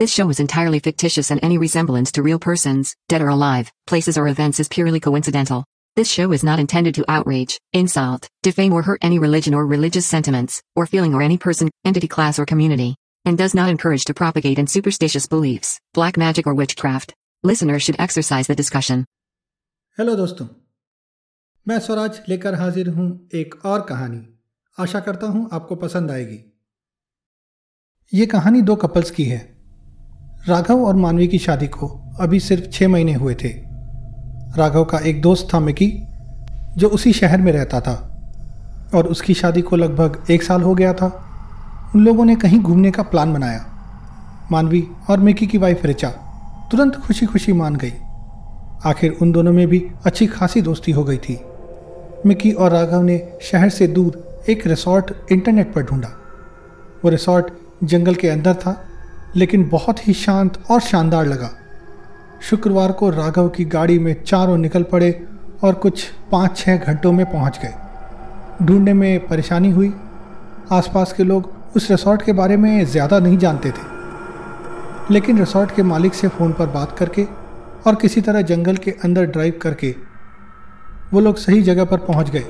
This show is entirely fictitious and any resemblance to real persons, dead or alive, places or events is purely coincidental. This show is not intended to outrage, insult, defame or hurt any religion or religious sentiments, or feeling or any person, entity class or community, and does not encourage to propagate in superstitious beliefs, black magic or witchcraft. Listeners should exercise the discussion. Hello दोस्तों मैं स्वराज लेकर हाजिर हूं एक और कहानी आशा करता हूं आपको पसंद आएगी ये कहानी दो कपल्स की है राघव और मानवी की शादी को अभी सिर्फ़ छः महीने हुए थे। राघव का एक दोस्त था मिकी, जो उसी शहर में रहता था। और उसकी शादी को लगभग एक साल हो गया था। उन लोगों ने कहीं घूमने का प्लान बनाया। मानवी और मिकी की वाइफ रिचा तुरंत खुशी खुशी मान गई। आखिर उन दोनों में भी अच्छी खासी दोस्ती हो गई थी। मिकी और राघव ने शहर से दूर एक रिसोर्ट इंटरनेट पर ढूंढा। वो रिसोर्ट जंगल के अंदर था लेकिन बहुत ही शांत और शानदार लगा। शुक्रवार को राघव की गाड़ी में चारों निकल पड़े और कुछ पाँच छः घंटों में पहुँच गए। ढूँढने में परेशानी हुई। आसपास के लोग उस रिसोर्ट के बारे में ज़्यादा नहीं जानते थे। लेकिन रिसोर्ट के मालिक से फ़ोन पर बात करके और किसी तरह जंगल के अंदर ड्राइव करके वो लोग सही जगह पर पहुँच गए।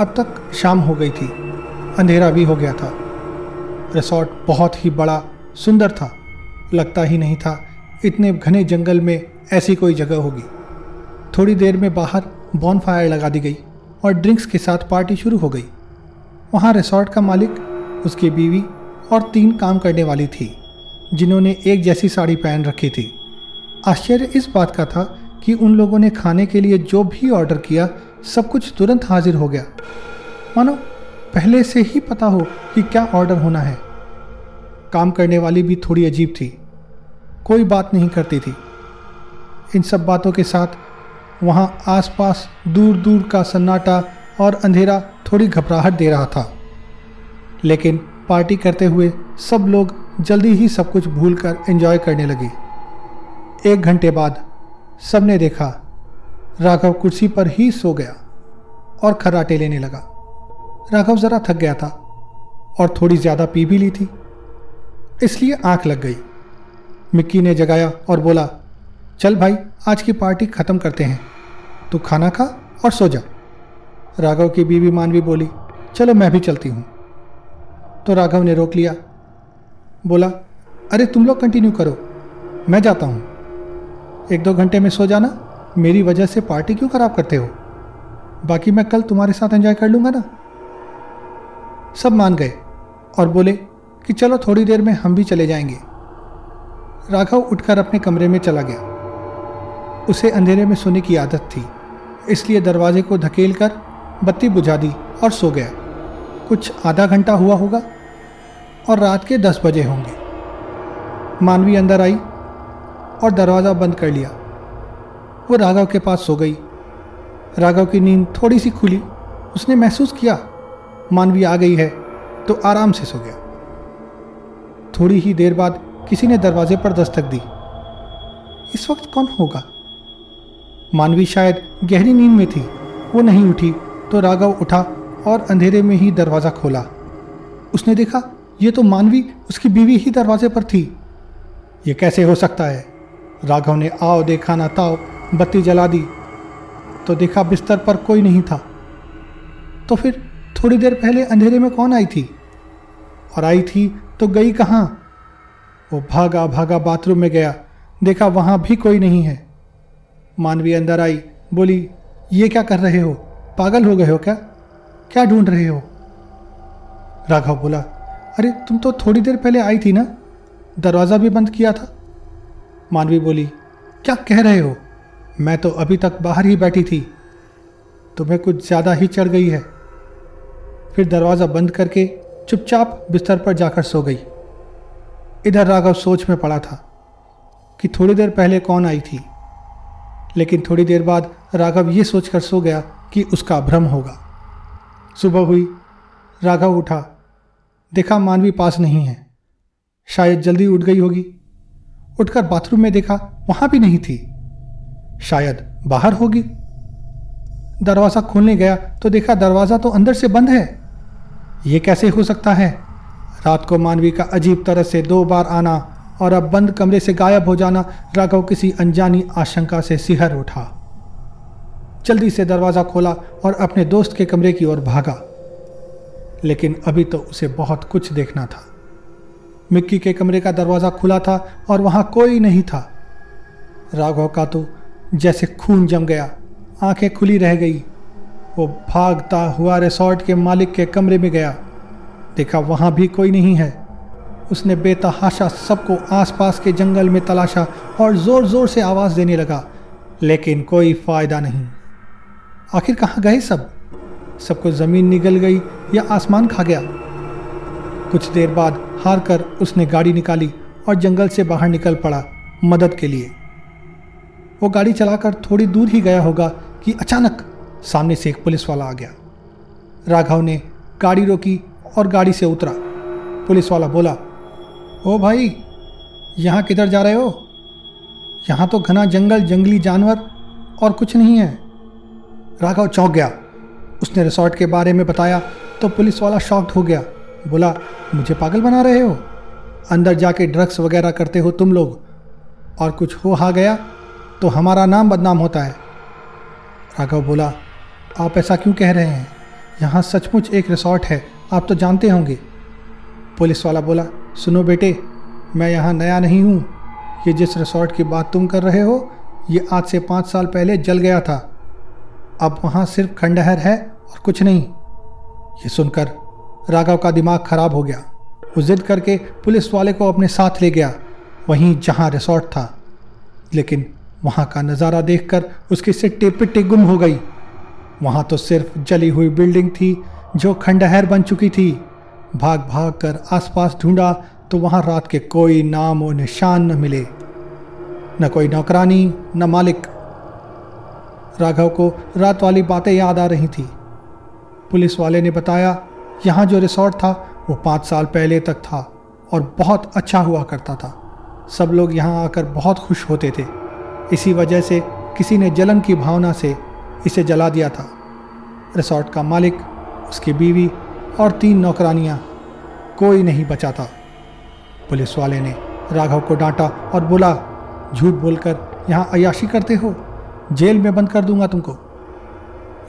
अब तक शाम हो गई थी। अंधेरा भी हो गया था। रिसोर्ट बहुत ही बड़ा सुंदर था। लगता ही नहीं था इतने घने जंगल में ऐसी कोई जगह होगी। थोड़ी देर में बाहर बॉन फायर लगा दी गई और ड्रिंक्स के साथ पार्टी शुरू हो गई। वहाँ रिसोर्ट का मालिक, उसकी बीवी और तीन काम करने वाली थी, जिन्होंने एक जैसी साड़ी पहन रखी थी। आश्चर्य इस बात का था कि उन लोगों ने खाने के लिए जो भी ऑर्डर किया, सब कुछ तुरंत हाजिर हो गया। मानो, पहले से ही पता हो कि क्या ऑर्डर होना है। काम करने वाली भी थोड़ी अजीब थी। कोई बात नहीं करती थी। इन सब बातों के साथ वहाँ आसपास दूर दूर का सन्नाटा और अंधेरा थोड़ी घबराहट दे रहा था। लेकिन पार्टी करते हुए सब लोग जल्दी ही सब कुछ भूल कर एंजॉय करने लगे। एक घंटे बाद सबने देखा, राघव कुर्सी पर ही सो गया और खराटे लेने लगा। राघव ज़रा थक गया था और थोड़ी ज़्यादा पी भी ली थी। इसलिए आँख लग गई। मिक्की ने जगाया और बोला, चल भाई, आज की पार्टी ख़त्म करते हैं। तू खाना खा और सो जा। राघव की बीवी मानवी बोली, चलो मैं भी चलती हूँ। तो राघव ने रोक लिया। बोला, अरे तुम लोग कंटिन्यू करो, मैं जाता हूँ। एक दो घंटे में सो जाना, मेरी वजह से पार्टी क्यों ख़राब करते हो? बाकी मैं कल तुम्हारे साथ एंजॉय कर लूँगा ना? सब मान गए और बोले कि चलो थोड़ी देर में हम भी चले जाएँगे। राघव उठकर अपने कमरे में चला गया। उसे अंधेरे में सोने की आदत थी, इसलिए दरवाजे को धकेल कर बत्ती बुझा दी और सो गया। कुछ आधा घंटा हुआ होगा और रात के दस बजे होंगे। मानवी अंदर आई और दरवाज़ा बंद कर लिया। वो राघव के पास सो गई। राघव की नींद थोड़ी सी खुली। उसने महसूस किया, मानवी आ गई है तो आराम से सो गया। थोड़ी ही देर बाद किसी ने दरवाजे पर दस्तक दी। इस वक्त कौन होगा? मानवी शायद गहरी नींद में थी। वो नहीं उठी तो राघव उठा और अंधेरे में ही दरवाज़ा खोला। उसने देखा, ये तो मानवी उसकी बीवी ही दरवाजे पर थी। ये कैसे हो सकता है? राघव ने आओ देखा ना ताओ, बत्ती जला दी। तो देखा बिस्तर पर कोई नहीं था। तो फिर थोड़ी देर पहले अंधेरे में कौन आई थी? और आई थी तो गई कहाँ? वो भागा भागा बाथरूम में गया। देखा वहाँ भी कोई नहीं है। मानवी अंदर आई, बोली, ये क्या कर रहे हो? पागल हो गए हो क्या? क्या ढूंढ रहे हो? राघव बोला, अरे, तुम तो थोड़ी देर पहले आई थी ना? दरवाज़ा भी बंद किया था? मानवी बोली, क्या कह रहे हो? मैं तो अभी तक बाहर ही बैठी थी। तुम्हें कुछ ज़्यादा ही चढ़ गई है। फिर दरवाज़ा बंद करके चुपचाप बिस्तर पर जाकर सो गई। इधर राघव सोच में पड़ा था कि थोड़ी देर पहले कौन आई थी, लेकिन थोड़ी देर बाद राघव ये सोचकर सो गया कि उसका भ्रम होगा। सुबह हुई, राघव उठा, देखा मानवी पास नहीं है। शायद जल्दी उठ गई होगी। उठकर बाथरूम में देखा वहाँ भी नहीं थी। शायद बाहर होगी। दरवाज़ा खोलने गया तो देखा दरवाज़ा तो अंदर से बंद है। ये कैसे हो सकता है? रात को मानवी का अजीब तरह से दो बार आना और अब बंद कमरे से गायब हो जाना राघव किसी अनजानी आशंका से सिहर उठा। जल्दी से दरवाज़ा खोला और अपने दोस्त के कमरे की ओर भागा। लेकिन अभी तो उसे बहुत कुछ देखना था। मिक्की के कमरे का दरवाज़ा खुला था और वहाँ कोई नहीं था। राघव का तो जैसे खून जम गया, आँखें खुली रह गई। वो भागता हुआ रिसोर्ट के मालिक के कमरे में गया। देखा वहाँ भी कोई नहीं है। उसने बेतहाशा सबको आसपास के जंगल में तलाशा और ज़ोर ज़ोर से आवाज़ देने लगा, लेकिन कोई फ़ायदा नहीं। आखिर कहाँ गए सब? सबको ज़मीन निगल गई या आसमान खा गया? कुछ देर बाद हार कर उसने गाड़ी निकाली और जंगल से बाहर निकल पड़ा मदद के लिए। वो गाड़ी चलाकर थोड़ी दूर ही गया होगा कि अचानक सामने से एक पुलिस वाला आ गया। राघव ने गाड़ी रोकी और गाड़ी से उतरा। पुलिस वाला बोला, ओ भाई, यहाँ किधर जा रहे हो? यहाँ तो घना जंगल, जंगली जानवर और कुछ नहीं है। राघव चौंक गया। उसने रिसोर्ट के बारे में बताया तो पुलिस वाला शॉक्ड हो गया। बोला, मुझे पागल बना रहे हो? अंदर जाके ड्रग्स वगैरह करते हो तुम लोग और कुछ हो, हा गया तो हमारा नाम बदनाम होता है। राघव बोला आप ऐसा क्यों कह रहे हैं? यहाँ सचमुच एक रिसोर्ट है। आप तो जानते होंगे। पुलिस वाला बोला, सुनो बेटे, मैं यहाँ नया नहीं हूँ। ये जिस रिसोर्ट की बात तुम कर रहे हो, ये आज से पाँच साल पहले जल गया था। अब वहाँ सिर्फ़ खंडहर है और कुछ नहीं। ये सुनकर राघव का दिमाग खराब हो गया। वो जिद करके पुलिस वाले को अपने साथ ले गया। वहीं जहाँ रिसोर्ट था। लेकिन वहाँ का नज़ारा देखकर उसकी सिट्टी पिट्टी गुम हो गई। वहाँ तो सिर्फ़ जली हुई बिल्डिंग थी, जो खंडहर बन चुकी थी। भाग भाग कर आसपास ढूंढा तो वहाँ रात के कोई नाम और निशान न मिले। न कोई नौकरानी, न मालिक। राघव को रात वाली बातें याद आ रही थी। पुलिस वाले ने बताया, यहाँ जो रिसोर्ट था, वो पाँच साल पहले तक था और बहुत अच्छा हुआ करता था। सब लोग यहाँ आकर बहुत खुश होते थे। इसी वजह से किसी ने जलन की भावना से इसे जला दिया था। रिसोर्ट का मालिक, उसकी बीवी और तीन नौकरानियाँ, कोई नहीं बचा था। पुलिस वाले ने राघव को डांटा और बोला, झूठ बोलकर यहाँ अयाशी करते हो? जेल में बंद कर दूँगा तुमको।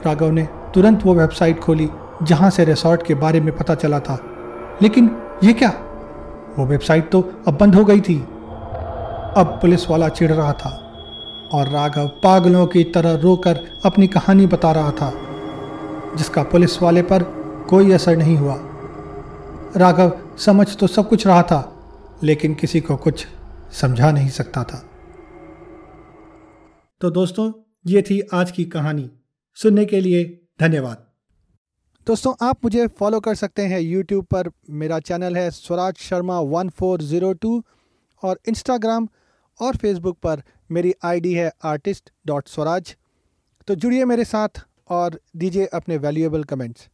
राघव ने तुरंत वो वेबसाइट खोली, जहाँ से रिसोर्ट के बारे में पता चला था। लेकिन ये क्या? वो वेबसाइट तो अब बंद हो गई थी। अब पुलिस वाला चिढ़ रहा था। और राघव पागलों की तरह रोकर अपनी कहानी बता रहा था, जिसका पुलिस वाले पर कोई असर नहीं हुआ। राघव समझ तो सब कुछ रहा था, लेकिन किसी को कुछ समझा नहीं सकता था। तो दोस्तों, ये थी आज की कहानी। सुनने के लिए धन्यवाद। दोस्तों, आप मुझे फॉलो कर सकते हैं यूट्यूब पर। मेरा चैनल है Swaraj Sharma one four zero two और इंस्टाग्राम और फेसबुक पर मेरी आईडी है आर्टिस्ट डॉट स्वराज तो जुड़िए मेरे साथ और दीजिए अपने वैल्यूएबल कमेंट्स